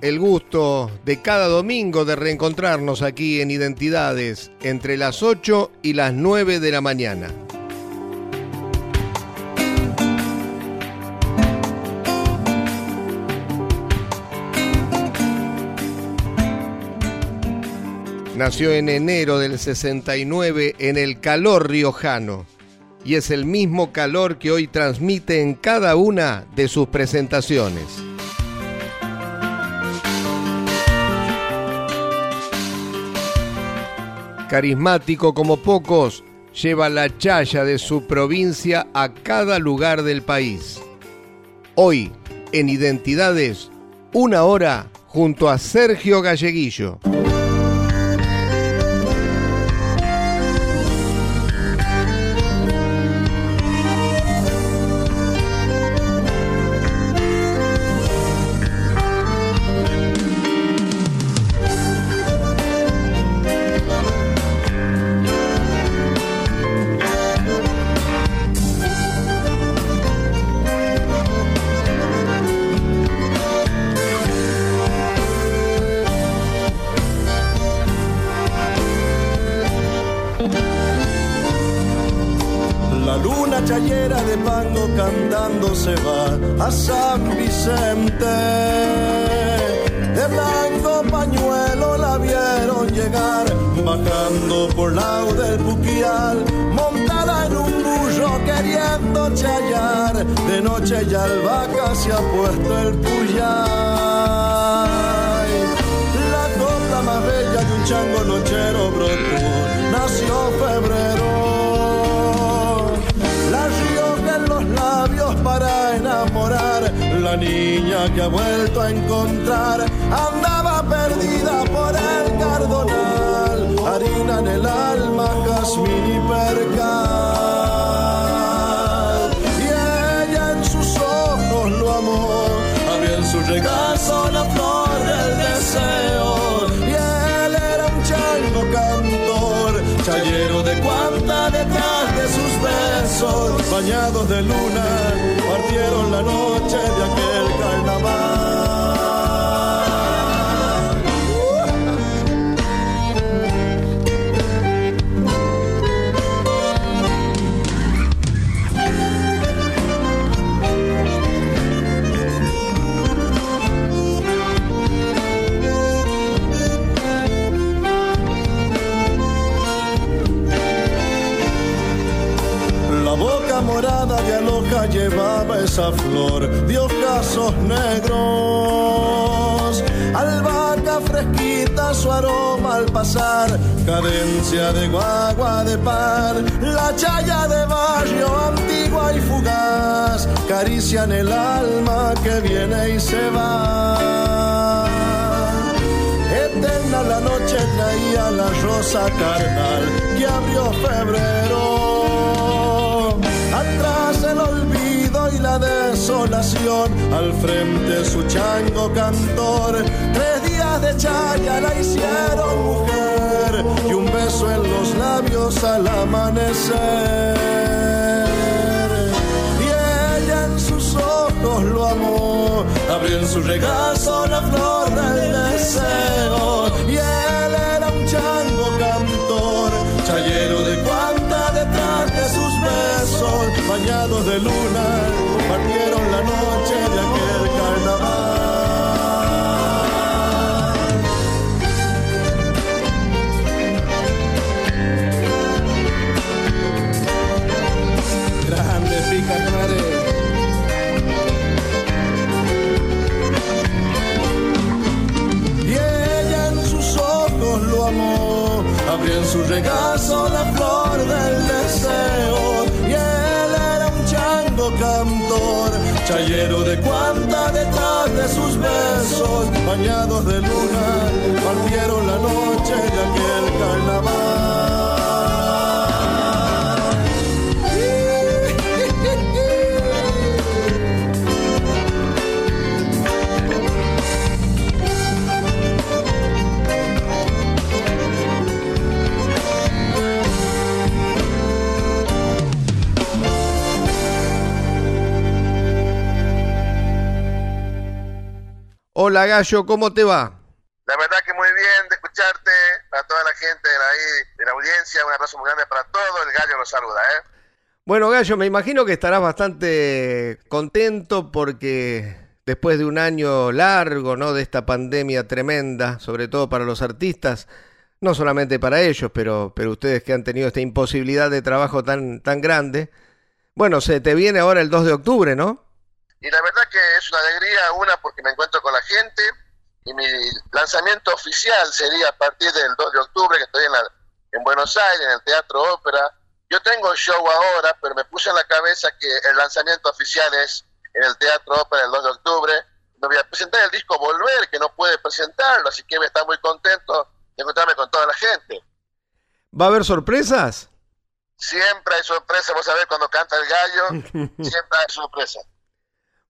El gusto de cada domingo de reencontrarnos aquí en Identidades entre las 8 y las 9 de la mañana. Nació en enero del 69 en el calor riojano y es el mismo calor que hoy transmite en cada una de sus presentaciones. Carismático como pocos, lleva la chaya de su provincia a cada lugar del país. Hoy, en Identidades, una hora junto a Sergio Galleguillo. que ha vuelto a encontrar. Andaba perdida por el cardonal, harina en el alma, jazmín y percal. Y ella en sus ojos lo amó, había en su regazo la flor del deseo. Y él era un chango cantor, chayero de cuanta detrás de sus besos, bañados de luna esa flor de ocasos negros. Albahaca fresquita, su aroma al pasar, cadencia de guagua de par, la chaya de barrio antigua y fugaz, caricia en el alma que viene y se va. Eterna la noche traía la rosa carnal que abrió febrero desolación, al frente su chango cantor. Tres días de chaya la hicieron mujer y un beso en los labios al amanecer. Y ella en sus ojos lo amó, abrió en su regazo la flor del deseo regazo la flor del deseo. Y él era un chango cantor, chayero de cuanta detrás de sus besos, bañados de luna, partieron la noche de aquel carnaval. Hola Gallo, ¿cómo te va? La verdad que muy bien de escucharte, para toda la gente de, ahí, de la audiencia, un abrazo muy grande para todo, el gallo los saluda, ¿eh? Bueno Gallo, me imagino que estarás bastante contento porque después de un año largo, ¿no? De esta pandemia tremenda, sobre todo para los artistas, no solamente para ellos, pero, pero ustedes que han tenido esta imposibilidad de trabajo tan, tan grande, bueno, se te viene ahora el 2 de octubre, ¿no? Y la verdad que es una alegría, una porque me encuentro con la gente y mi lanzamiento oficial sería a partir del 2 de octubre, que estoy en, en Buenos Aires, en el Teatro Ópera. Yo tengo show ahora, pero me puse en la cabeza que el lanzamiento oficial es en el Teatro Ópera el 2 de octubre. Me voy a presentar el disco Volver, que no puede presentarlo, así que me está muy contento de encontrarme con toda la gente. ¿Va a haber sorpresas? Siempre hay sorpresas, vos sabés, cuando canta el gallo, siempre hay sorpresas.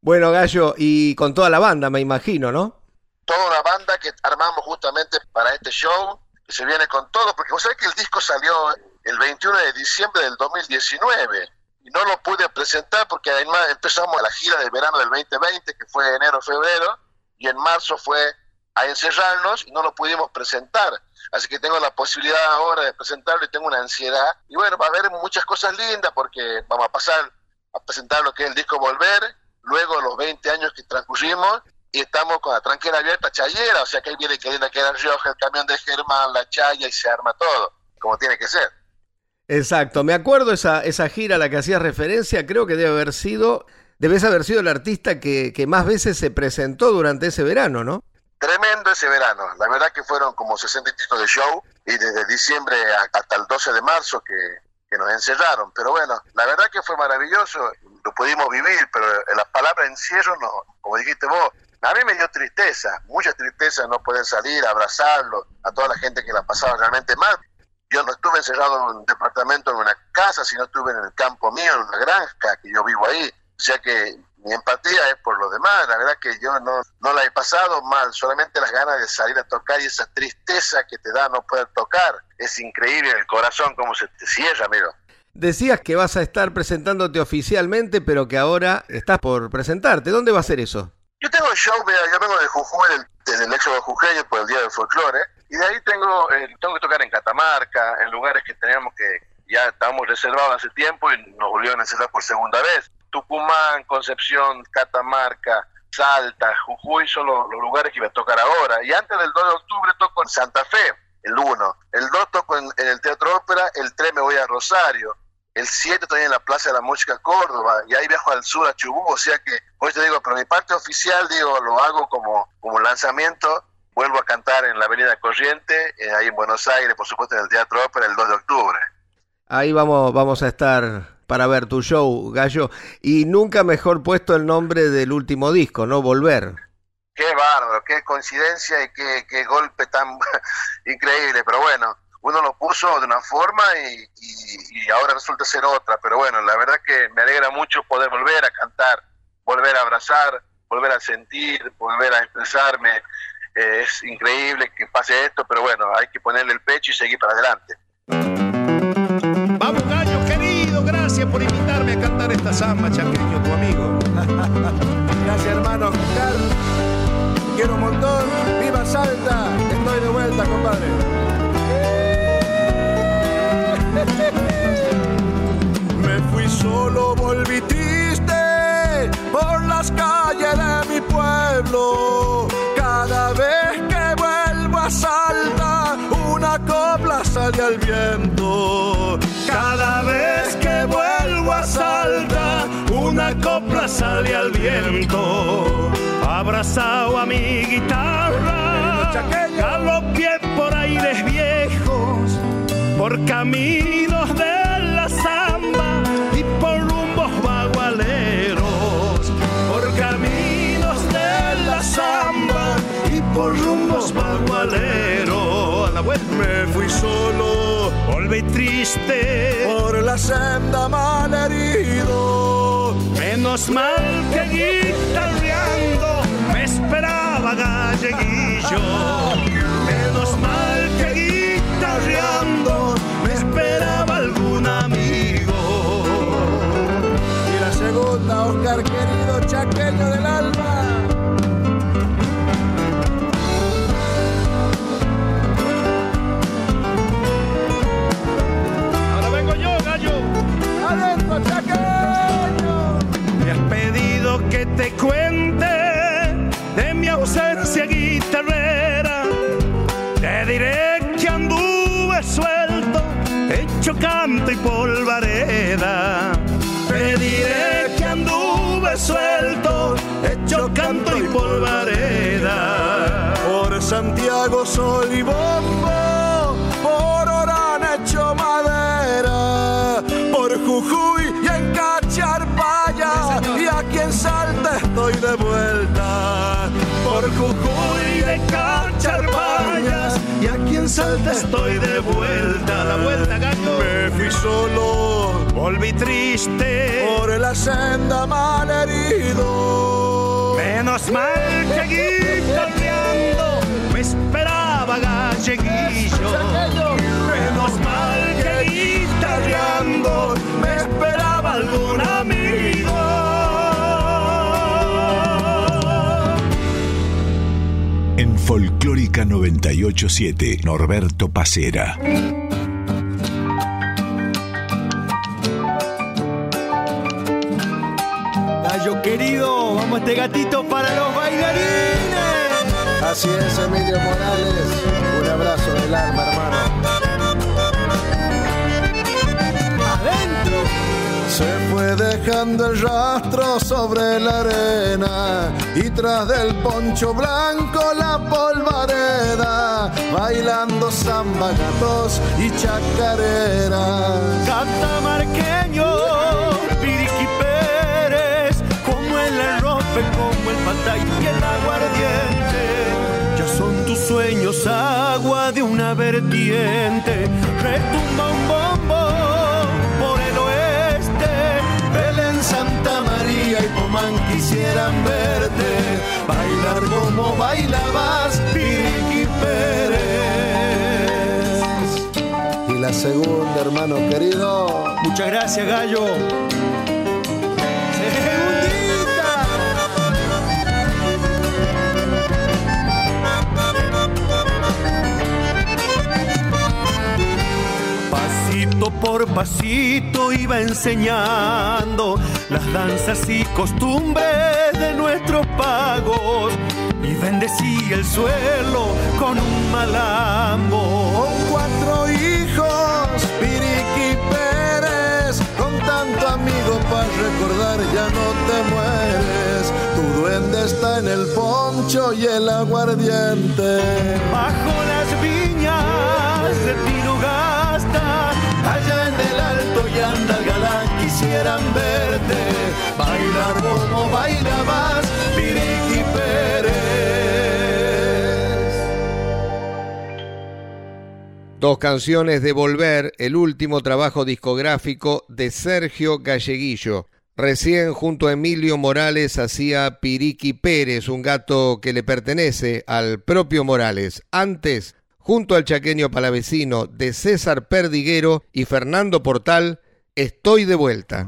Bueno, Gallo, y con toda la banda, me imagino, ¿no? Toda una banda que armamos justamente para este show, que se viene con todo, porque vos sabés que el disco salió el 21 de diciembre del 2019 y no lo pude presentar porque además empezamos la gira de verano del 2020, que fue enero-febrero, y en marzo fue a encerrarnos y no lo pudimos presentar. Así que tengo la posibilidad ahora de presentarlo y tengo una ansiedad. Y bueno, va a haber muchas cosas lindas porque vamos a pasar a presentar lo que es el disco Volver, luego los 20 años que transcurrimos y estamos con la tranquera abierta chayera, o sea que ahí viene queriendo quedar Rioja, el camión de Germán, la chaya y se arma todo, como tiene que ser. Exacto, me acuerdo esa, esa gira a la que hacías referencia, creo que debe haber sido, debes haber sido el artista que, que más veces se presentó durante ese verano, ¿no? Tremendo ese verano, la verdad que fueron como 60 títulos de show y desde diciembre hasta el 12 de marzo que, que nos encerraron, pero bueno, la verdad que fue maravilloso lo pudimos vivir, pero la palabra encierro, no, como dijiste vos, a mí me dio tristeza, mucha tristeza no poder salir, abrazarlo, a toda la gente que la pasaba realmente mal. Yo no estuve encerrado en un departamento, en una casa, sino estuve en el campo mío, en una granja, que yo vivo ahí. O sea que mi empatía es por lo demás, la verdad que yo no, no la he pasado mal, solamente las ganas de salir a tocar y esa tristeza que te da no poder tocar, es increíble el corazón como se te cierra, amigo. Decías que vas a estar presentándote oficialmente, pero que ahora estás por presentarte. ¿Dónde va a ser eso? Yo tengo el show, mira, yo vengo de Jujuy, desde el éxodo jujeño por el Día del Folclore, y de ahí tengo, eh, tengo que tocar en Catamarca, en lugares que teníamos que ya estábamos reservados hace tiempo y nos volvieron a encerrar por segunda vez. Tucumán, Concepción, Catamarca, Salta, Jujuy son los, lugares que iba a tocar ahora. Y antes del 2 de octubre toco en Santa Fe, el 1. El 2 toco en, el Teatro Ópera, el 3 me voy a Rosario el 7 estoy en la Plaza de la Música Córdoba, y ahí viajo al sur a Chubú, o sea que hoy te digo, pero mi parte oficial, digo, lo hago como, como lanzamiento, vuelvo a cantar en la Avenida Corriente, eh, ahí en Buenos Aires, por supuesto en el Teatro Ópera el 2 de octubre. Ahí vamos, vamos a estar para ver tu show, Gallo, y nunca mejor puesto el nombre del último disco, ¿no? Volver. Qué bárbaro, qué coincidencia y qué, qué golpe tan increíble, pero bueno, uno lo puso de una forma y, ahora resulta ser otra. Pero bueno, la verdad que me alegra mucho poder volver a cantar, volver a abrazar, volver a sentir, volver a expresarme. Eh, es increíble que pase esto, pero bueno, hay que ponerle el pecho y seguir para adelante. Vamos, gallo querido, gracias por invitarme a cantar esta samba, chaqueño, Me fui solo, volví triste por las calles de mi pueblo. Cada vez que vuelvo a Salta, una copla sale al viento. Cada vez que vuelvo a Salta, una copla sale al viento. Abrazado a mi guitarra, a los pies por aires viejos, por caminos de la samba y por rumbos bagualeros, por caminos de la samba y por rumbos bagualeros. A la vuelta me fui solo, volví triste, por la senda mal herido. Menos mal que guitarreando me esperaba galleguito galleguillo. Menos mal que guitarreando me esperaba algún amigo. Y la segunda, Oscar querido, chaqueño del alma. Canto y polvareda. Te diré que anduve suelto, hecho canto y polvareda. Por Santiago, sol y bombo, por Orán hecho madera, por Jujuy y en Cacharpaya, y aquí en Salta estoy de vuelta. Por Jujuy y aquí en Salta estoy de vuelta. La vuelta, gato. Me fui solo Volví triste. por la senda mal herido. Menos mal que guitarreando me esperaba galleguillo. Menos mal que guitarreando me esperaba algún amigo. Folclórica 987, Norberto Pacera. Gallo querido, vamos este gatito para los bailarines. Así es, Emilio Morales. Dejando el rastro sobre la arena y tras del poncho blanco la polvareda, bailando samba, gatos y chacarera. Catamarqueño, Piriqui Pérez, como el arrope, como el patay y el aguardiente. Ya son tus sueños agua de una vertiente, retumba un bombo quisieran verte, bailar como bailabas, Piriqui Pérez. Y la segunda, hermano querido. Muchas gracias, Gallo. Segundita. Pasito por pasito iba enseñando las danzas y costumbres de nuestros pagos y bendecía el suelo con un malambo. Con cuatro hijos, Piriqui Pérez, con tanto amigo para recordar ya no te mueres. Tu duende está en el poncho y el aguardiente. Bajo las viñas de Tinogasta, Allá en el alto y anda el galán, quisieran verte, bailar como bailabas, Piriqui Pérez. Dos canciones de Volver, el último trabajo discográfico de Sergio Galleguillo. Recién junto a Emilio Morales hacía Piriqui Pérez, un gato que le pertenece al propio Morales. Antes, junto al chaqueño palavecino de César Perdiguero y Fernando Portal, Estoy de vuelta.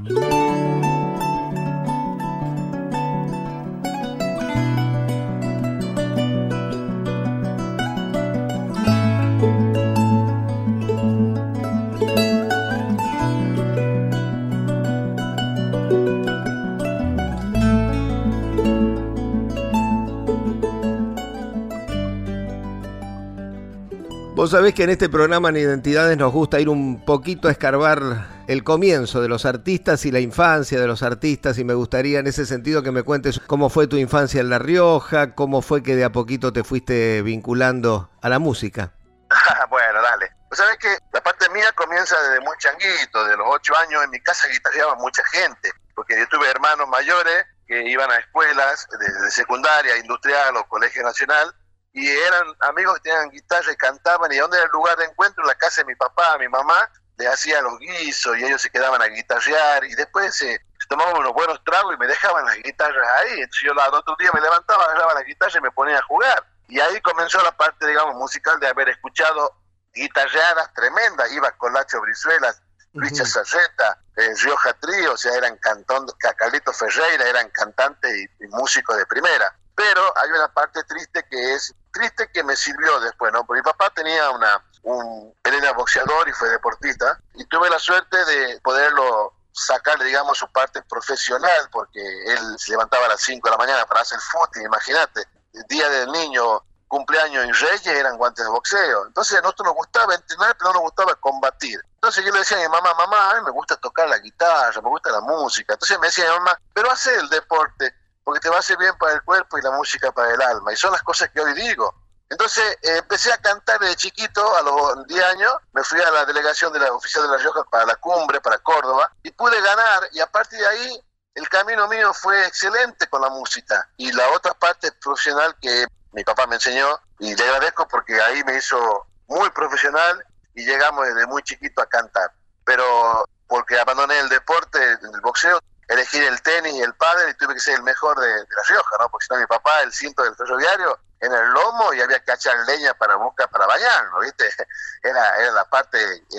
Vos sabés que en este programa en Identidades nos gusta ir un poquito a escarbar el comienzo de los artistas y la infancia de los artistas y me gustaría en ese sentido que me cuentes cómo fue tu infancia en La Rioja, cómo fue que de a poquito te fuiste vinculando a la música. bueno, dale. Vos sabés que la parte mía comienza desde muy changuito, de los ocho años en mi casa guitarreaba mucha gente, porque yo tuve hermanos mayores que iban a escuelas de, secundaria, industrial o colegio nacional, y eran amigos que tenían guitarra y cantaban, y donde era el lugar de encuentro, en la casa de mi papá, mi mamá, le hacía los guisos y ellos se quedaban a guitarrear y después se, tomaban unos buenos tragos y me dejaban las guitarras ahí. Entonces yo al otro día me levantaba, agarraba la guitarra y me ponía a jugar. Y ahí comenzó la parte, digamos, musical de haber escuchado guitarreadas tremendas. Iba con Lacho Brizuela, Lucha Sarreta, eh, Rioja Trío, o sea, eran cantón, Carlito Ferreira, eran cantantes y, músicos de primera. Pero hay una parte triste que es triste que me sirvió después, ¿no? Porque mi papá tenía una, un, él era boxeador y fue deportista, y tuve la suerte de poderlo sacar, digamos, su parte profesional, porque él se levantaba a las 5 de la mañana para hacer fútbol, imagínate, el día del niño, cumpleaños y reyes eran guantes de boxeo. Entonces a nosotros nos gustaba entrenar, pero no nos gustaba combatir. Entonces yo le decía a mi mamá, mamá, me gusta tocar la guitarra, me gusta la música. Entonces me decía mi mamá, pero hace el deporte, porque te va a hacer bien para el cuerpo y la música para el alma. Y son las cosas que hoy digo. Entonces eh, empecé a cantar desde chiquito, a los 10 años, me fui a la delegación de la oficial de La Rioja para la cumbre, para Córdoba, y pude ganar, y a partir de ahí el camino mío fue excelente con la música. Y la otra parte profesional que mi papá me enseñó, y le agradezco porque ahí me hizo muy profesional y llegamos desde muy chiquito a cantar. Pero porque abandoné el deporte, el boxeo, elegí el tenis y el pádel y tuve que ser el mejor de, La Rioja, ¿no? Porque si no mi papá, el cinto del ferroviario, en el lomo y había que echar leña para buscar, para bañarlo, ¿viste? Era, era la parte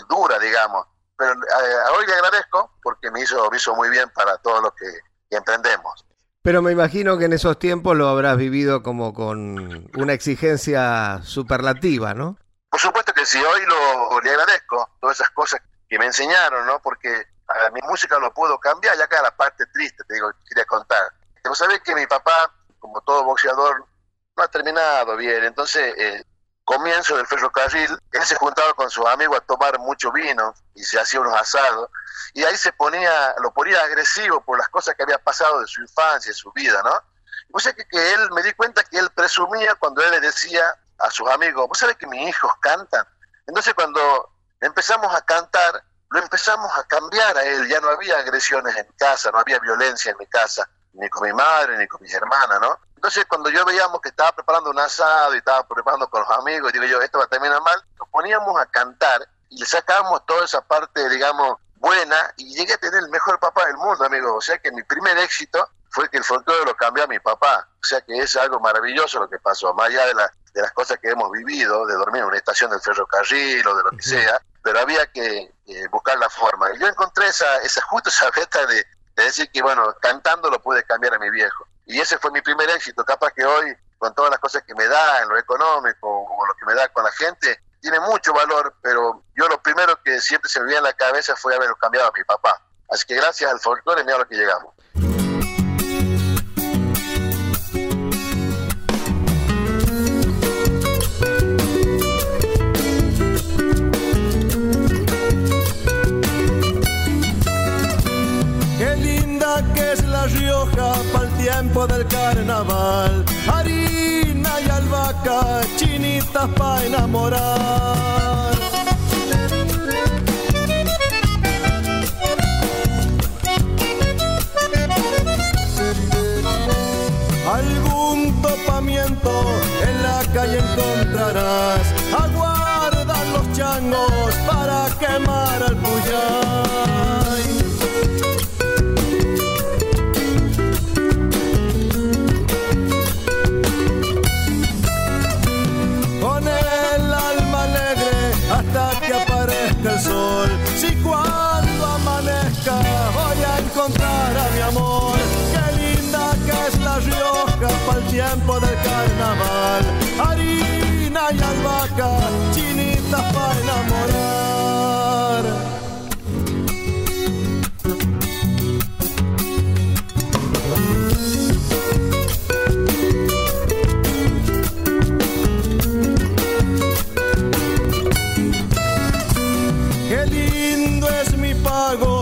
dura, digamos. Pero eh, hoy le agradezco porque me hizo, me hizo muy bien para todo lo que, emprendemos. Pero me imagino que en esos tiempos lo habrás vivido como con una exigencia superlativa, ¿no? Por supuesto que sí, hoy lo, le agradezco todas esas cosas que me enseñaron, ¿no? Porque a mi música lo puedo cambiar, ya acá la parte triste, te digo, quería contar. Vos sabés que mi papá, como todo boxeador, no ha terminado bien. Entonces, eh, comienzo del ferrocarril, él se juntaba con sus amigos a tomar mucho vino y se hacía unos asados. Y ahí se ponía, lo ponía agresivo por las cosas que había pasado de su infancia, de su vida, ¿no? Vos sabés que, él, me di cuenta que él presumía cuando él le decía a sus amigos, vos sabés que mis hijos cantan. Entonces cuando empezamos a cantar, lo empezamos a cambiar a él, ya no había agresiones en casa, no había violencia en mi casa, ni con mi madre, ni con mis hermanas, ¿no? Entonces, cuando yo veíamos que estaba preparando un asado y estaba preparando con los amigos, y digo yo, esto va a terminar mal, nos poníamos a cantar y le sacábamos toda esa parte, digamos, buena y llegué a tener el mejor papá del mundo, amigo. O sea que mi primer éxito fue que el folclore lo cambió a mi papá. O sea que es algo maravilloso lo que pasó, más allá de, de las cosas que hemos vivido, de dormir en una estación del ferrocarril o de lo que sea, pero había que buscar la forma. Y yo encontré esa, esa justo esa beta de, de decir que, bueno, cantando lo pude cambiar a mi viejo. Y ese fue mi primer éxito. Capaz que hoy, con todas las cosas que me da en lo económico o lo que me da con la gente, tiene mucho valor, pero yo lo primero que siempre se me veía en la cabeza fue haberlo cambiado a mi papá. Así que gracias al folclore, mira lo que llegamos. Tiempo del carnaval. Harina y albahaca, chinitas para enamorar. Algún topamiento en la calle encontrarás. Aguardan los changos para quemar al puyay. Tiempo del carnaval. Harina y albahaca, chinitas para enamorar.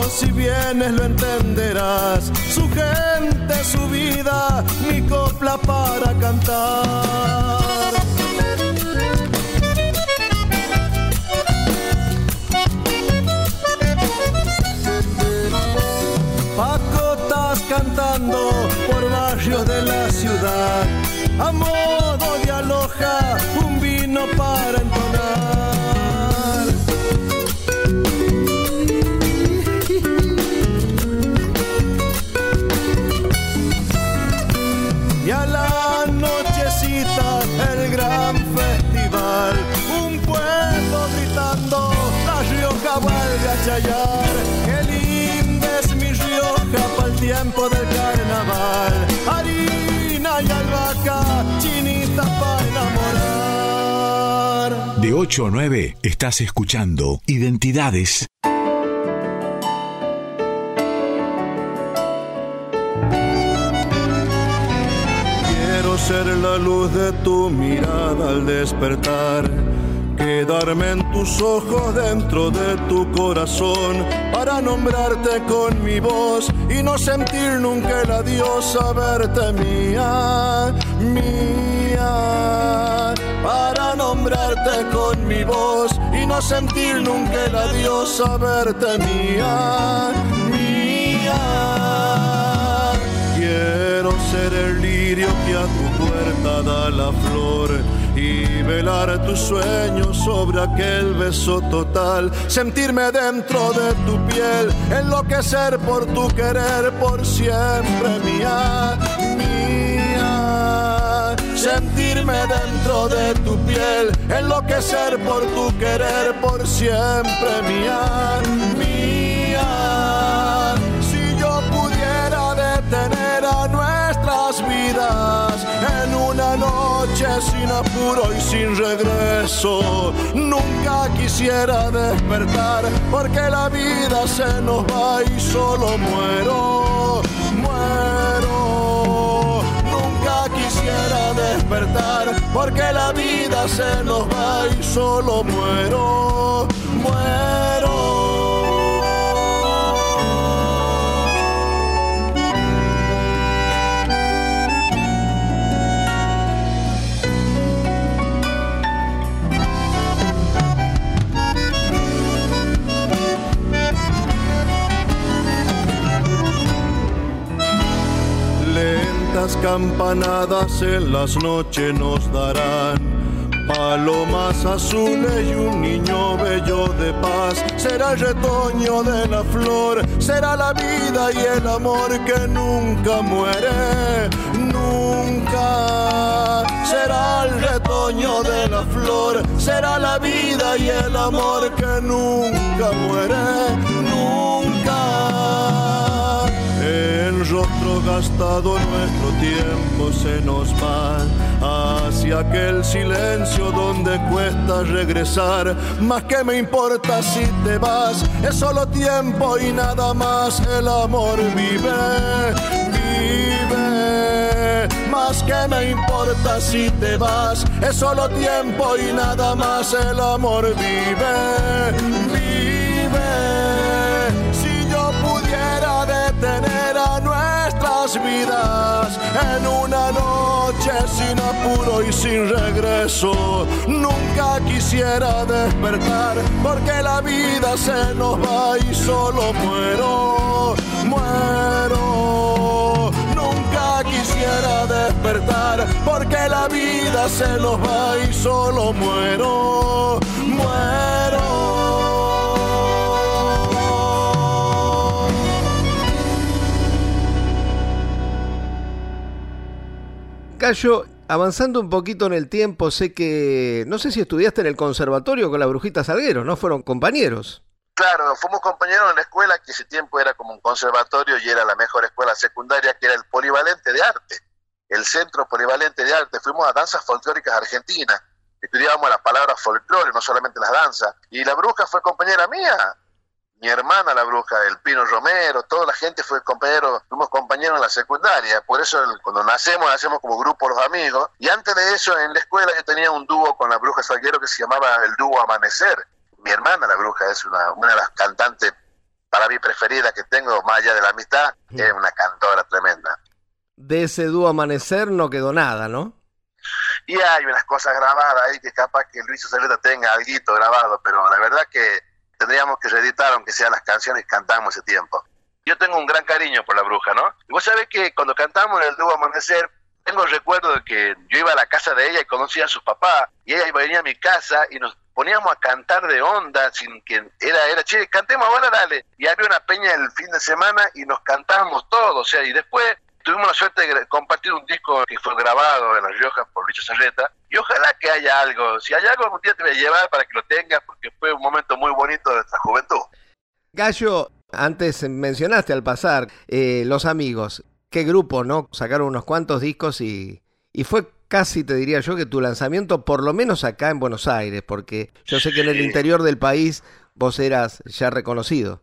si vienes lo entenderás. Su gente, su vida, mi copla para cantar. De 8 a 9 estás escuchando Identidades. Quiero ser la luz de tu mirada al despertar. Quedarme en tus ojos dentro de tu corazón para nombrarte con mi voz y no sentir nunca el adiós a verte mía, mía. Para nombrarte con mi voz y no sentir nunca el adiós a verte mía, mía. Quiero ser el lirio que a tu puerta da la flor y velar tus sueños sobre aquel beso total. Sentirme dentro de tu piel, enloquecer por tu querer por siempre mía, mía. Sentirme dentro de tu piel, enloquecer por tu querer por siempre mía, mía. Si yo pudiera detener a nuestras vidas en una noche sin apuro y sin regreso, nunca quisiera despertar porque la vida se nos va y solo muero, muero. Quisiera despertar porque la vida se nos va y solo muero, muero. Lentas campanadas en las noches nos darán palomas azules y un niño bello de paz. Será el retoño de la flor, será la vida y el amor que nunca muere, nunca. Será el retoño de la flor, será la vida y el amor que nunca muere, nunca. En rostro gastado nuestro tiempo se nos va hacia aquel silencio donde cuesta regresar. Más que me importa si te vas, es solo tiempo y nada más. El amor vive, vive. Más que me importa si te vas, es solo tiempo y nada más. El amor vive. Vidas en una noche sin apuro y sin regreso, nunca quisiera despertar porque la vida se nos va y solo muero, muero. Nunca quisiera despertar porque la vida se nos va y solo muero, muero. Cayo, avanzando un poquito en el tiempo, sé que, no sé si estudiaste en el conservatorio con la Brujita Salguero, ¿no? Fueron compañeros. Claro, fuimos compañeros en la escuela que ese tiempo era como un conservatorio y era la mejor escuela secundaria que era el polivalente de arte, el centro polivalente de arte. Fuimos a danzas folclóricas argentinas, estudiábamos las palabras folclore, no solamente las danzas. Y la bruja fue compañera mía, mi hermana la bruja, el Pino Romero, toda la gente fue compañero, fuimos compañeros en la secundaria, por eso el- cuando nacemos, nacemos como grupo los amigos, y antes de eso en la escuela yo tenía un dúo con la bruja Salguero que se llamaba el dúo Amanecer, mi hermana la bruja es una, una de las cantantes para mí preferidas que tengo, más allá de la amistad, es una cantora tremenda. De ese dúo Amanecer no quedó nada, ¿no? Y hay unas cosas grabadas ahí que capaz que Luis Oceleta tenga algo grabado, pero la verdad que tendríamos que reeditar aunque sean las canciones que cantamos ese tiempo. Yo tengo un gran cariño por la bruja, ¿no? Y vos sabés que cuando cantamos en el dúo Amanecer, tengo recuerdo de que yo iba a la casa de ella y conocía a su papá, y ella venía a mi casa y nos poníamos a cantar de onda, sin que era, era, che, cantemos ahora, dale. Y había una peña el fin de semana y nos cantábamos todos, o sea, y después tuvimos la suerte de compartir un disco que fue grabado en La Rioja por Lucho Sarreta, y ojalá que haya algo, si hay algo algún día te voy a llevar para que lo tengas, porque fue un momento muy bonito de nuestra juventud. Gallo, antes mencionaste al pasar eh, los amigos, qué grupo, ¿no? Sacaron unos cuantos discos y, y fue casi te diría yo que tu lanzamiento, por lo menos acá en Buenos Aires, porque yo sé que en el interior del país vos eras ya reconocido.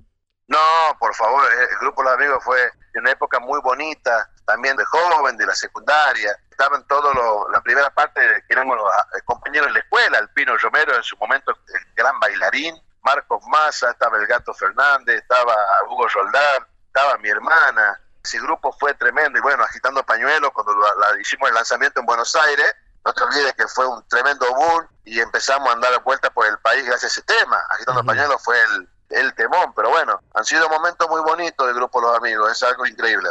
No, por favor, el grupo Los Amigos fue una época muy bonita, también de joven, de la secundaria. Estaban todos la primera parte, éramos los eh, compañeros de la escuela, Alpino Romero en su momento, el gran bailarín, Marcos Massa, estaba el Gato Fernández, estaba Hugo Roldán, estaba mi hermana, ese grupo fue tremendo y bueno, agitando pañuelos cuando la, hicimos el lanzamiento en Buenos Aires, no te olvides que fue un tremendo boom y empezamos a andar a vuelta por el país gracias a ese tema. Agitando pañuelos fue el, el temón, pero bueno, han sido momentos muy bonitos del grupo Los Amigos, es algo increíble.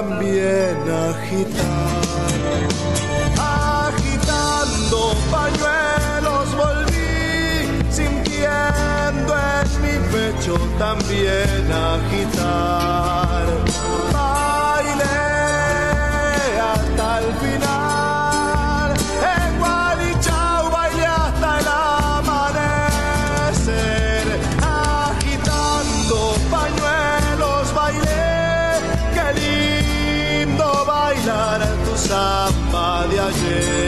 También agitar agitando pañuelos volví, sintiendo en mi pecho también agitar. Samba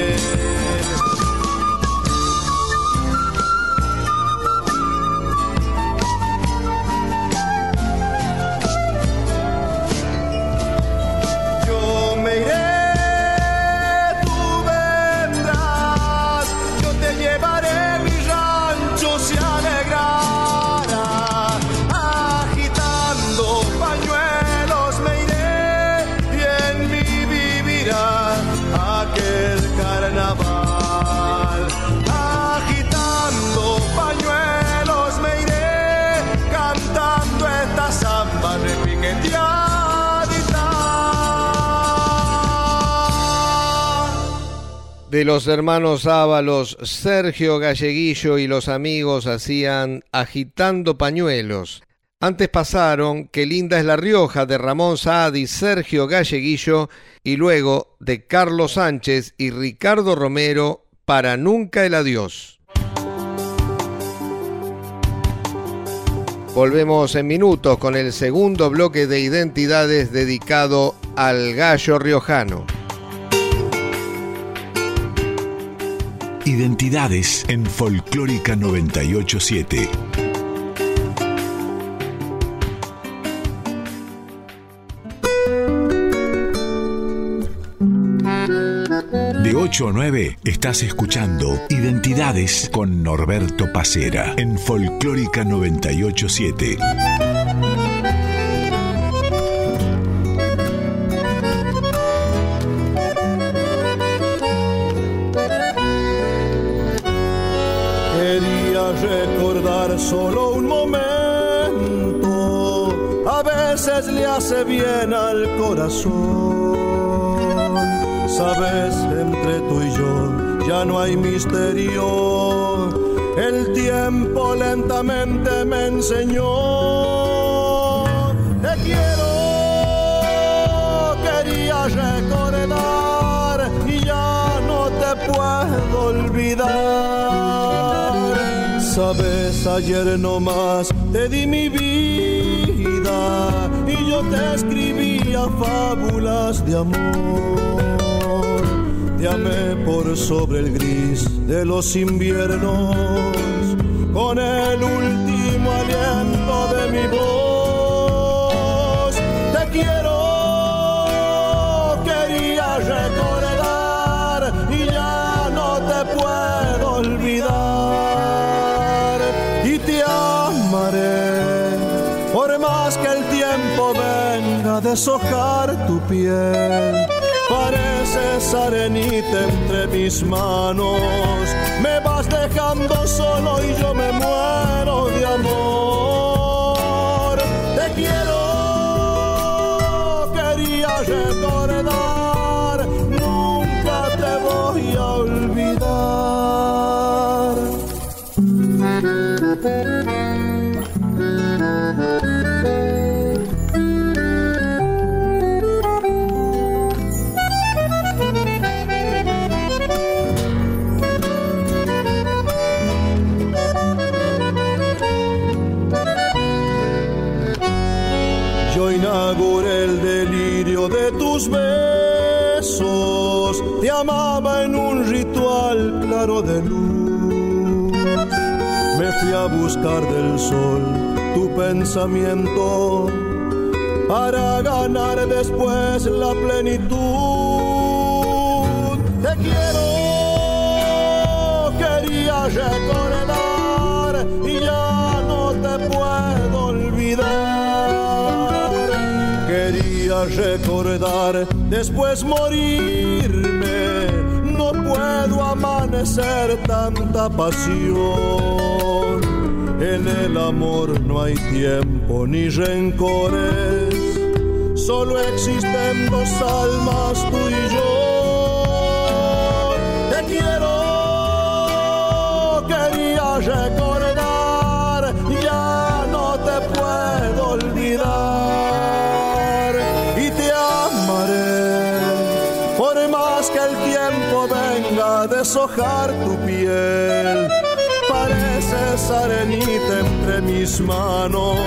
de los hermanos Ábalos, Sergio Galleguillo y los amigos hacían Agitando Pañuelos. Antes pasaron Qué linda es La Rioja de Ramón Saad y Sergio Galleguillo y luego de Carlos Sánchez y Ricardo Romero Para Nunca el Adiós. Volvemos en minutos con el segundo bloque de identidades dedicado al gallo riojano. Identidades en Folclórica 987. De 8 a 9 estás escuchando Identidades con Norberto Pacera en Folclórica 987. Solo un momento, a veces le hace bien al corazón. Sabes, entre tú y yo ya no hay misterio, el tiempo lentamente me enseñó. Te quiero, quería recordar y ya no te puedo olvidar Sabes, ayer nomás te di mi vida y yo te escribía fábulas de amor. Te amé por sobre el gris de los inviernos, con el último aliento de mi voz. Te quiero, deshojar tu piel. Pareces arenita entre mis manos, me vas dejando solo y yo me muero de amor. Te quiero, quería recordar, nunca te voy a olvidar. Buscar del sol tu pensamiento para ganar después la plenitud. Te quiero, quería recordar y ya no te puedo olvidar. Quería recordar, después morirme. No puedo amanecer tanta pasión. En el amor no hay tiempo ni rencores, solo existen dos almas, tú y yo. Te quiero, quería recordar, ya no te puedo olvidar. venga a deshojar tu piel. Arenita entre mis manos,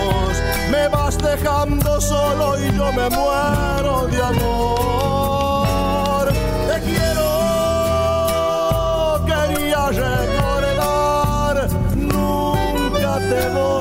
me vas dejando solo y yo me muero de amor. Te quiero, quería recordar, nunca te voy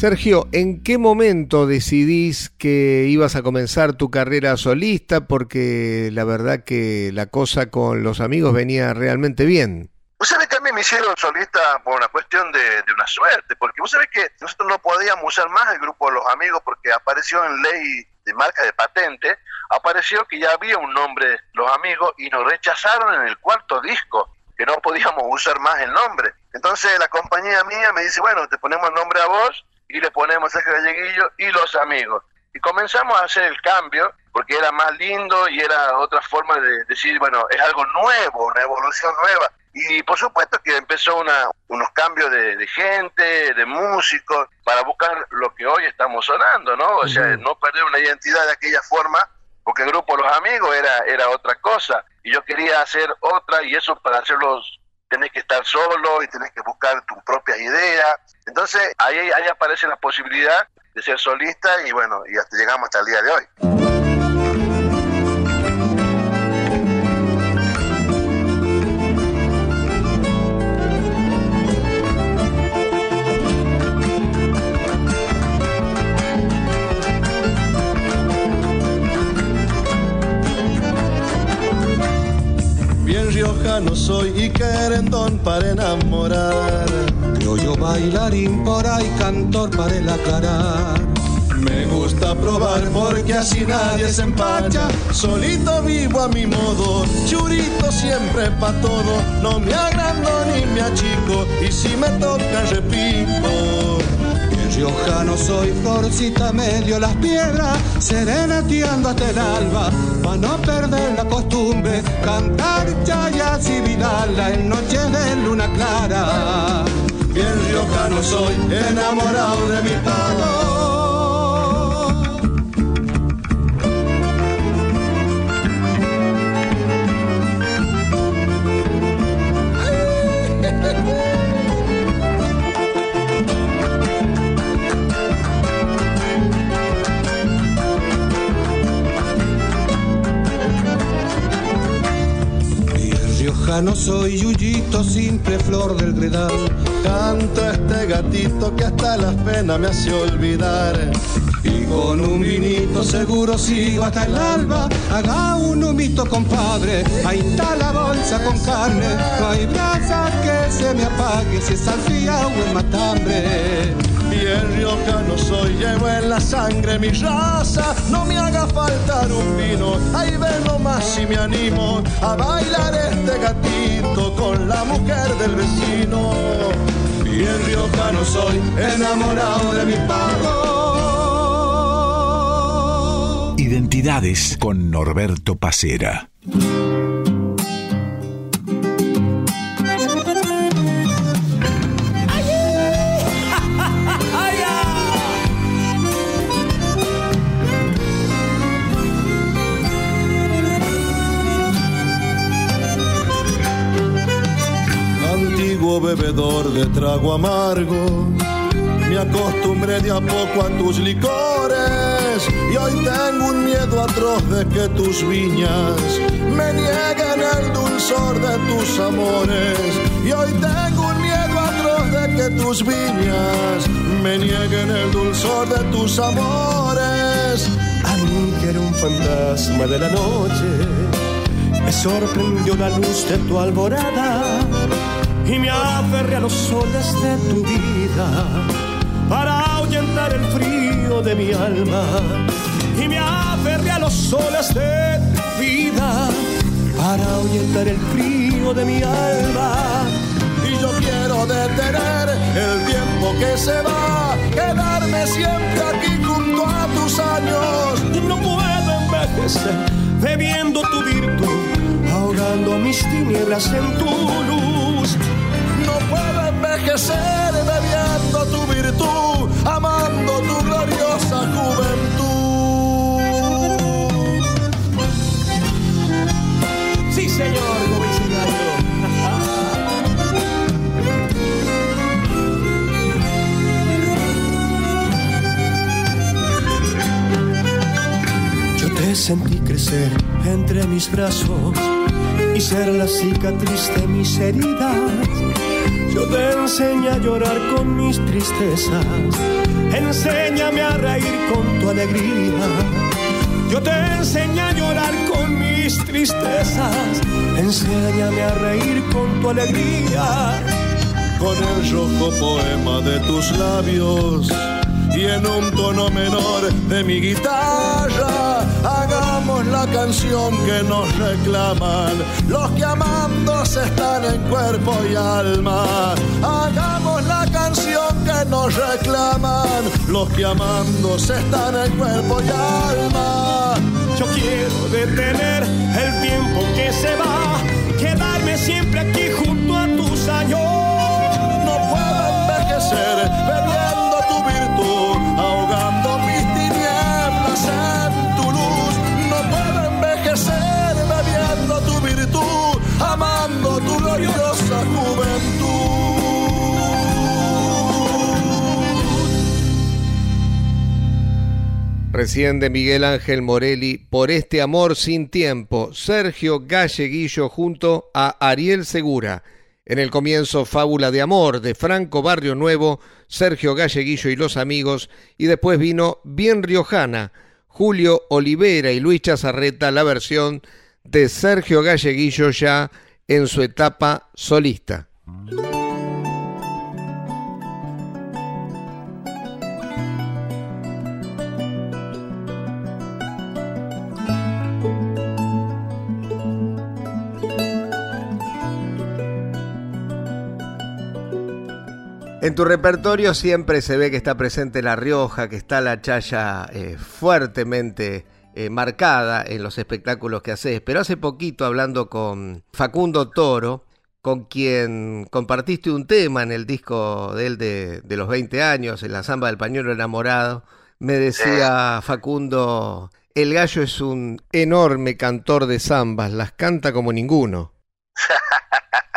Sergio, ¿en qué momento decidís que ibas a comenzar tu carrera solista? Porque la verdad que la cosa con los amigos venía realmente bien. Vos sabés que a mí me hicieron solista por una cuestión de, una suerte, porque vos sabés que nosotros no podíamos usar más el grupo de los amigos porque apareció en ley de marca de patente, apareció que ya había un nombre, los amigos, y nos rechazaron en el cuarto disco, que no podíamos usar más el nombre. Entonces la compañía mía me dice, bueno, te ponemos el nombre a vos y le ponemos Sergio Galleguillo y los amigos. Y comenzamos a hacer el cambio porque era más lindo y era otra forma de decir, bueno, es algo nuevo, una evolución nueva. Y por supuesto que empezó una, unos cambios de, gente, de músicos, para buscar lo que hoy estamos sonando, ¿no? O sea, no perder una identidad de aquella forma, porque el grupo Los Amigos era, era otra cosa. Y yo quería hacer otra, y eso para hacerlo tenés que estar solo y tenés que buscar tus propias ideas. Entonces ahí, ahí aparece la posibilidad de ser solista y bueno, y hasta llegamos hasta el día de hoy. No soy y querendón para enamorar. yo bailarín por ahí, cantor para el aclarar. Me gusta probar porque así nadie se empacha. Solito vivo a mi modo, churito siempre pa' todo. No me agrando ni me achico y si me toca repito riojano soy, forcita medio las piedras, serenateando hasta el alba, para no perder la costumbre, cantar chayas y vidala en noche de luna clara. Bien riojano soy, enamorado de mi pago. No soy yuyito, simple flor del gredal. Canto este gatito que hasta la pena me hace olvidar. Y con un vinito seguro sigo hasta el alba. Haga un humito, compadre. Ahí está la bolsa con carne. No hay brasa que se me apague si es alfía o el matambre. Y el no soy, llevo en la sangre mi raza. No me haga faltar un vino. Ahí ven nomás si me animo a bailar este gatito con la mujer del vecino. Y el no soy, enamorado de mi pago. Identidades con Norberto Pacera. Bebedor de trago amargo, me acostumbré de a poco a tus licores y hoy tengo un miedo atroz de que tus viñas me nieguen el dulzor de tus amores. Y hoy tengo un miedo atroz de que tus viñas me nieguen el dulzor de tus amores. A mí que era un fantasma de la noche, me sorprendió la luz de tu alborada y me aferré a los soles de tu vida para ahuyentar el frío de mi alma y me aferré a los soles de tu vida para ahuyentar el frío de mi alma. Y yo quiero detener el tiempo que se va, quedarme siempre aquí junto a tus años. No puedo envejecer bebiendo tu virtud, ahogando mis tinieblas en tu luz. Envejecer bebiendo tu virtud, amando tu gloriosa juventud. señor, como Yo te sentí crecer entre mis brazos y ser la cicatriz de mis heridas. Yo te enseñé a llorar con mis tristezas, enséñame a reír con tu alegría. Yo te enseñé a llorar con mis tristezas, enséñame a reír con tu alegría. Con el rojo poema de tus labios, y en un tono menor de mi guitarra la canción que nos reclaman los que amándose están en cuerpo y alma. Hagamos la canción que nos reclaman los que amándose están en cuerpo y alma. Yo quiero detener el tiempo que se va, quedarme siempre aquí junto a tus años. No puedo envejecer Recién Miguel Ángel Morelli, por este amor sin tiempo, Sergio Galleguillo junto a Ariel Segura. En el comienzo Fábula de Amor de Franco Barrio Nuevo, Sergio Galleguillo y los amigos, y después vino Bien Riojana, Julio Olivera y Luis Chazarreta, la versión de Sergio Galleguillo ya en su etapa solista. En tu repertorio siempre se ve que está presente La Rioja, que está la chaya eh, fuertemente eh, marcada en los espectáculos que haces. Pero hace poquito, hablando con Facundo Toro, con quien compartiste un tema en el disco de él de, de los 20 años, en la samba del pañuelo enamorado, me decía Facundo, el gallo es un enorme cantor de zambas, las canta como ninguno.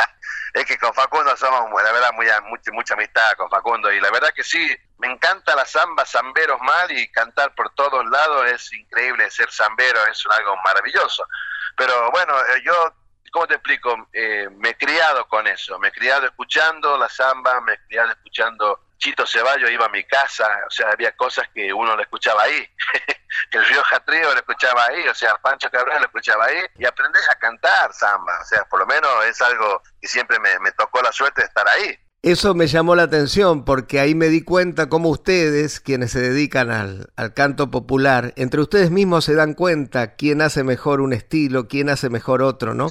es que con Facundo somos, la verdad, muy, mucha, amistad con Facundo y la verdad que sí, me encanta la samba, zamberos mal y cantar por todos lados es increíble, ser zambero es algo maravilloso. Pero bueno, eh, yo, ¿cómo te explico? Eh, me he criado con eso, me he criado escuchando la samba, me he criado escuchando Chito Ceballos iba a mi casa, o sea, había cosas que uno le escuchaba ahí, el Rioja Trío lo escuchaba ahí, o sea, Pancho Cabral lo escuchaba ahí, y aprendes a cantar samba, o sea, por lo menos es algo que siempre me, me tocó la suerte de estar ahí. Eso me llamó la atención porque ahí me di cuenta cómo ustedes, quienes se dedican al, al, canto popular, entre ustedes mismos se dan cuenta quién hace mejor un estilo, quién hace mejor otro, ¿no?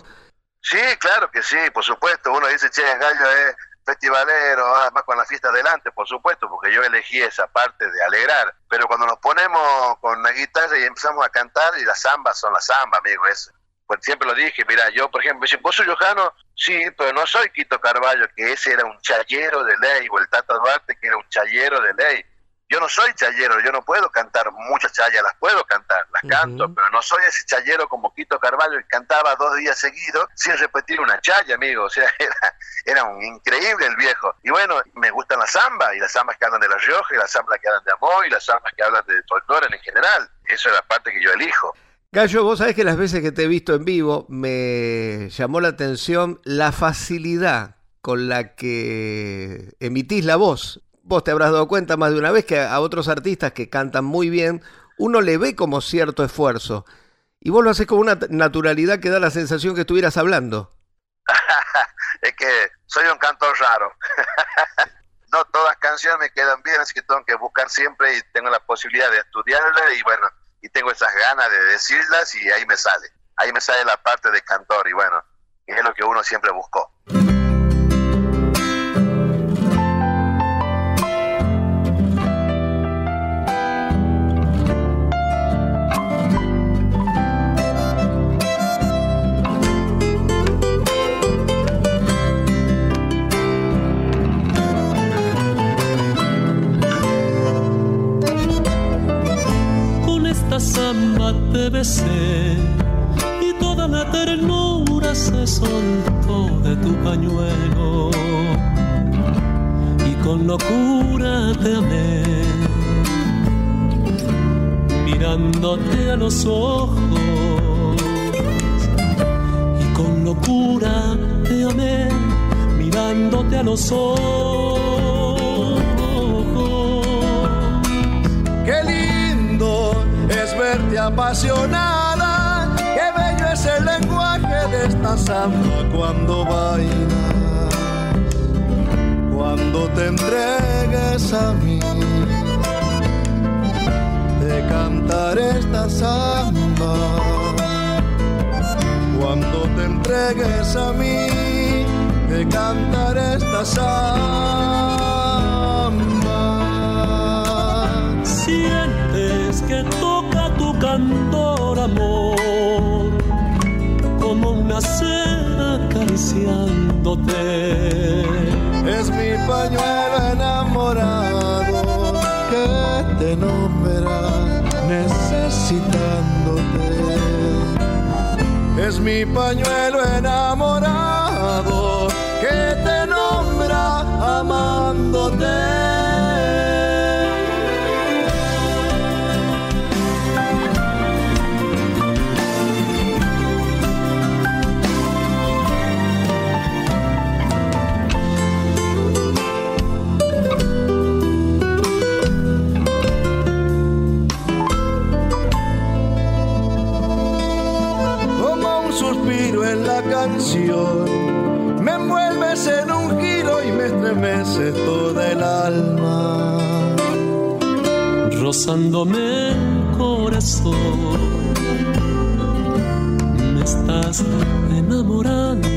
Sí, claro que sí, por supuesto. Uno dice, che, Gallo es festivalero, además con la fiesta adelante, por supuesto, porque yo elegí esa parte de alegrar. Pero cuando nos ponemos con la guitarra y empezamos a cantar, y las zambas son las zambas, amigo, eso. Pues siempre lo dije, mira, yo, por ejemplo, si vos sos Jojano, sí, pero no soy Quito Carballo, que ese era un chayero de ley, o el Tata Duarte, que era un chayero de ley. Yo no soy chayero, yo no puedo cantar muchas chayas, las puedo cantar, las canto, pero no soy ese chayero como Quito Carvalho que cantaba dos días seguidos sin repetir una chaya, amigo. O sea, era, era un increíble el viejo. Y bueno, me gustan las zambas, y las zambas que hablan de La Rioja, y las zambas que hablan de amor, y las zambas que hablan de folclore en general. Eso es la parte que yo elijo. Gallo, vos sabés que las veces que te he visto en vivo me llamó la atención la facilidad con la que emitís la voz vos te habrás dado cuenta más de una vez que a otros artistas que cantan muy bien, uno le ve como cierto esfuerzo. Y vos lo haces con una naturalidad que da la sensación que estuvieras hablando. es que soy un cantor raro. no todas canciones me quedan bien, así que tengo que buscar siempre y tengo la posibilidad de estudiarlas y bueno, y tengo esas ganas de decirlas y ahí me sale. Ahí me sale la parte de cantor y bueno, es lo que uno siempre buscó. Y toda la ternura se soltó de tu pañuelo. Y con locura te amé. Mirándote a los ojos. Y con locura te amé. Mirándote a los ojos gente apasionada. Qué bello es el lenguaje de esta samba cuando baila. Cuando te entregues a mí, te cantaré esta samba. Cuando te entregues a mí, te cantaré esta samba. Acariciándote. Es mi pañuelo enamorado que te nombra necesitándote. Es mi pañuelo enamorado que te nombra amándote. Rozándome el corazón. Me estás enamorando.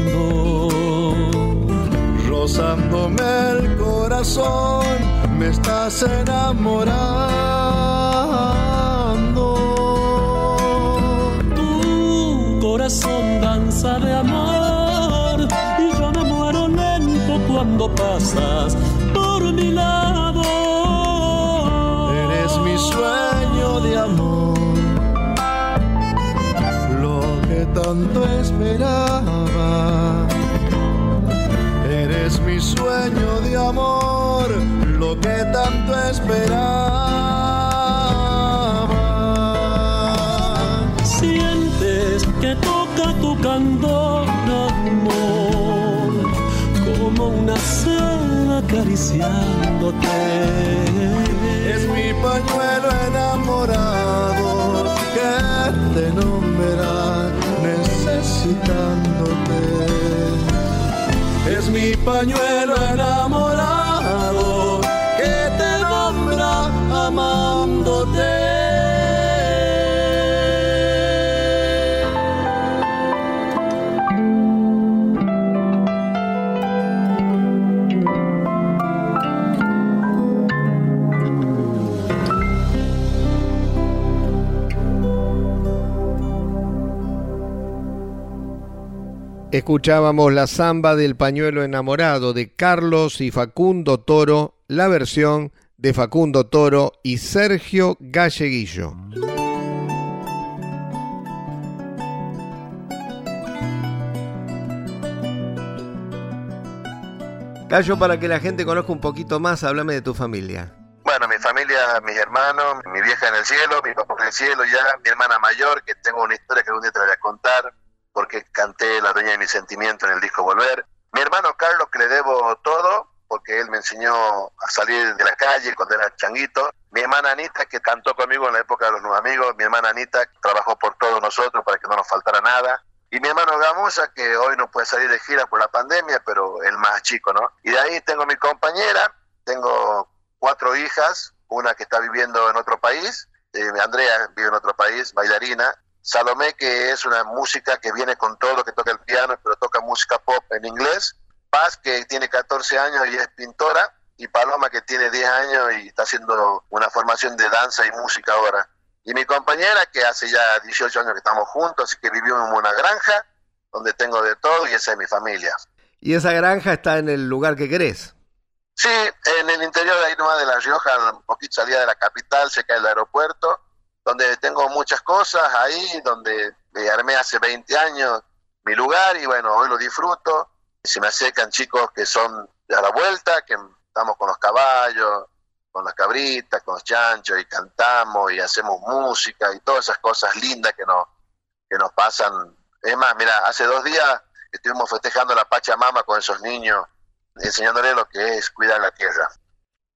Rozándome el corazón, me estás enamorando. Tu corazón danza de amor y yo me muero lento cuando pasas tanto esperaba. Eres mi sueño de amor, lo que tanto esperaba. Sientes que toca tu candor, amor, como una seda acariciándote. Pañuelo Escuchábamos la samba del pañuelo enamorado de Carlos y Facundo Toro, la versión de Facundo Toro y Sergio Galleguillo. Gallo, para que la gente conozca un poquito más, háblame de tu familia. Bueno, mi familia, mis hermanos, mi vieja en el cielo, mi papá en el cielo ya, mi hermana mayor, que tengo una historia que algún día te la voy a contar, porque canté La Dueña de mi Sentimiento en el disco Volver. Mi hermano Carlos, que le debo todo, porque él me enseñó a salir de la calle cuando era changuito. Mi hermana Anita, que cantó conmigo en la época de los nuevos amigos. Mi hermana Anita, trabajó por todos nosotros para que no nos faltara nada. Y mi hermano Gamusa, que hoy no puede salir de gira por la pandemia, pero el más chico, ¿no? Y de ahí tengo mi compañera, tengo cuatro hijas, una que está viviendo en otro país, eh, Andrea vive en otro país, bailarina, Salomé, que es una música que viene con todo, que toca el piano, pero toca música pop en inglés, Paz, que tiene 14 años y es pintora, y Paloma, que tiene 10 años y está haciendo una formación de danza y música ahora. Y mi compañera, que hace ya 18 años que estamos juntos, así que vivimos en una granja, donde tengo de todo y esa es mi familia. ¿Y esa granja está en el lugar que querés? Sí, en el interior de ahí nomás de La Rioja, un poquito salida de la capital, cerca del aeropuerto, donde tengo muchas cosas ahí, donde me armé hace 20 años mi lugar y bueno, hoy lo disfruto. Se me acercan chicos que son a la vuelta, que estamos con los caballos, con las cabritas, con los chanchos y cantamos y hacemos música y todas esas cosas lindas que nos, que nos pasan. Es más, mira, hace dos días estuvimos festejando la Pachamama con esos niños, enseñándoles lo que es cuidar la tierra.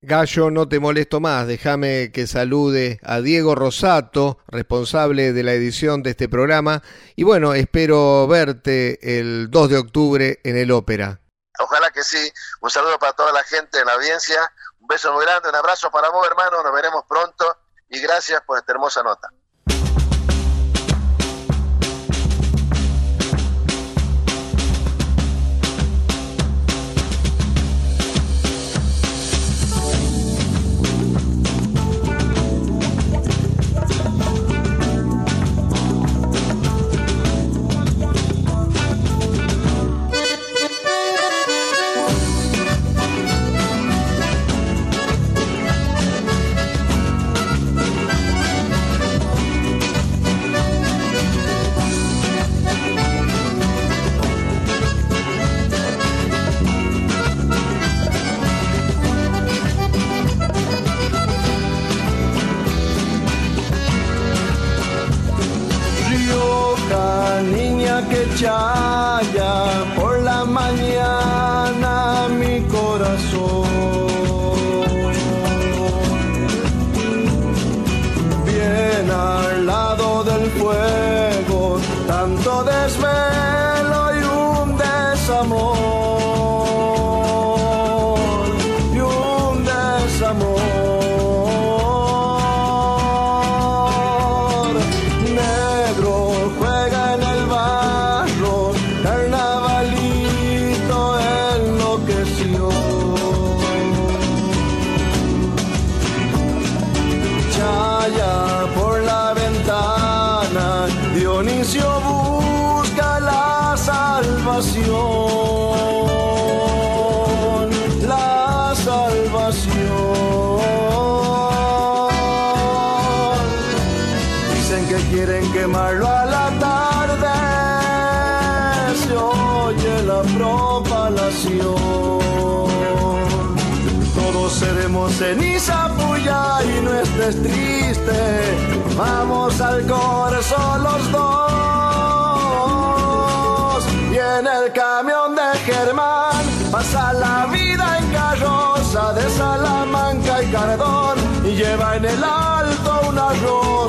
Gallo, no te molesto más, déjame que salude a Diego Rosato, responsable de la edición de este programa, y bueno, espero verte el 2 de octubre en el Ópera. Ojalá que sí. Un saludo para toda la gente en la audiencia. Un beso muy grande, un abrazo para vos, hermano. Nos veremos pronto y gracias por esta hermosa nota.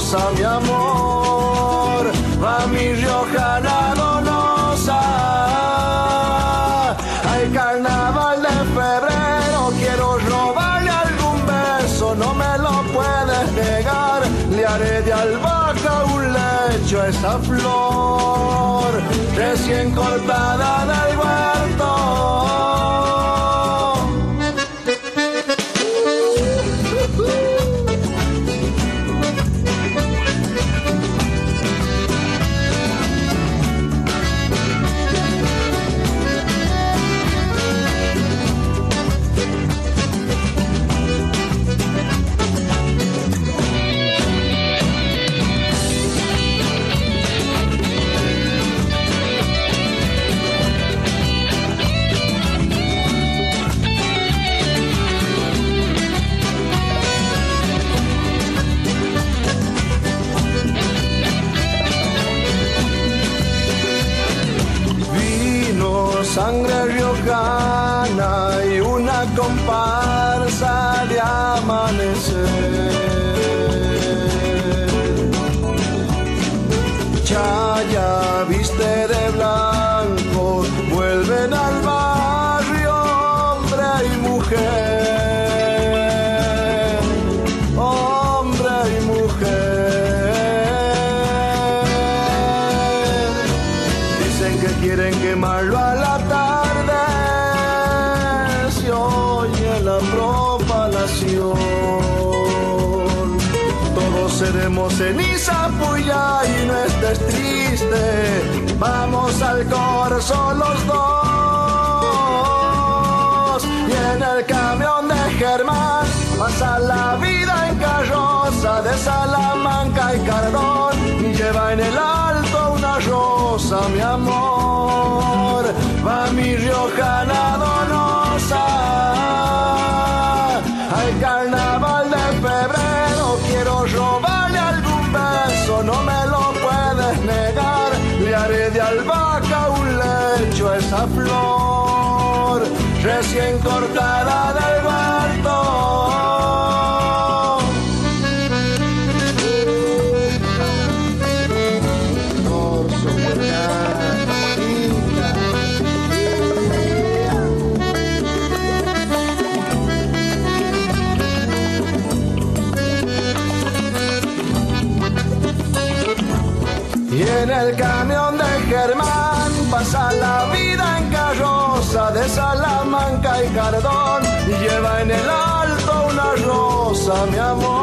dolorosa, mi amor, va mi riojana dolorosa. Al carnaval de febrero quiero robarle algún beso, no me lo puedes negar, le haré de albahaca un lecho esa flor, recién cortada de y no estés triste. Vamos al corso los dos. Y en el camión de Germán pasa la vida en carroza de Salamanca y Cardón. Y lleva en el alto una rosa, mi amor. Va mi. y cardón lleva en el alto una rosa, mi amor.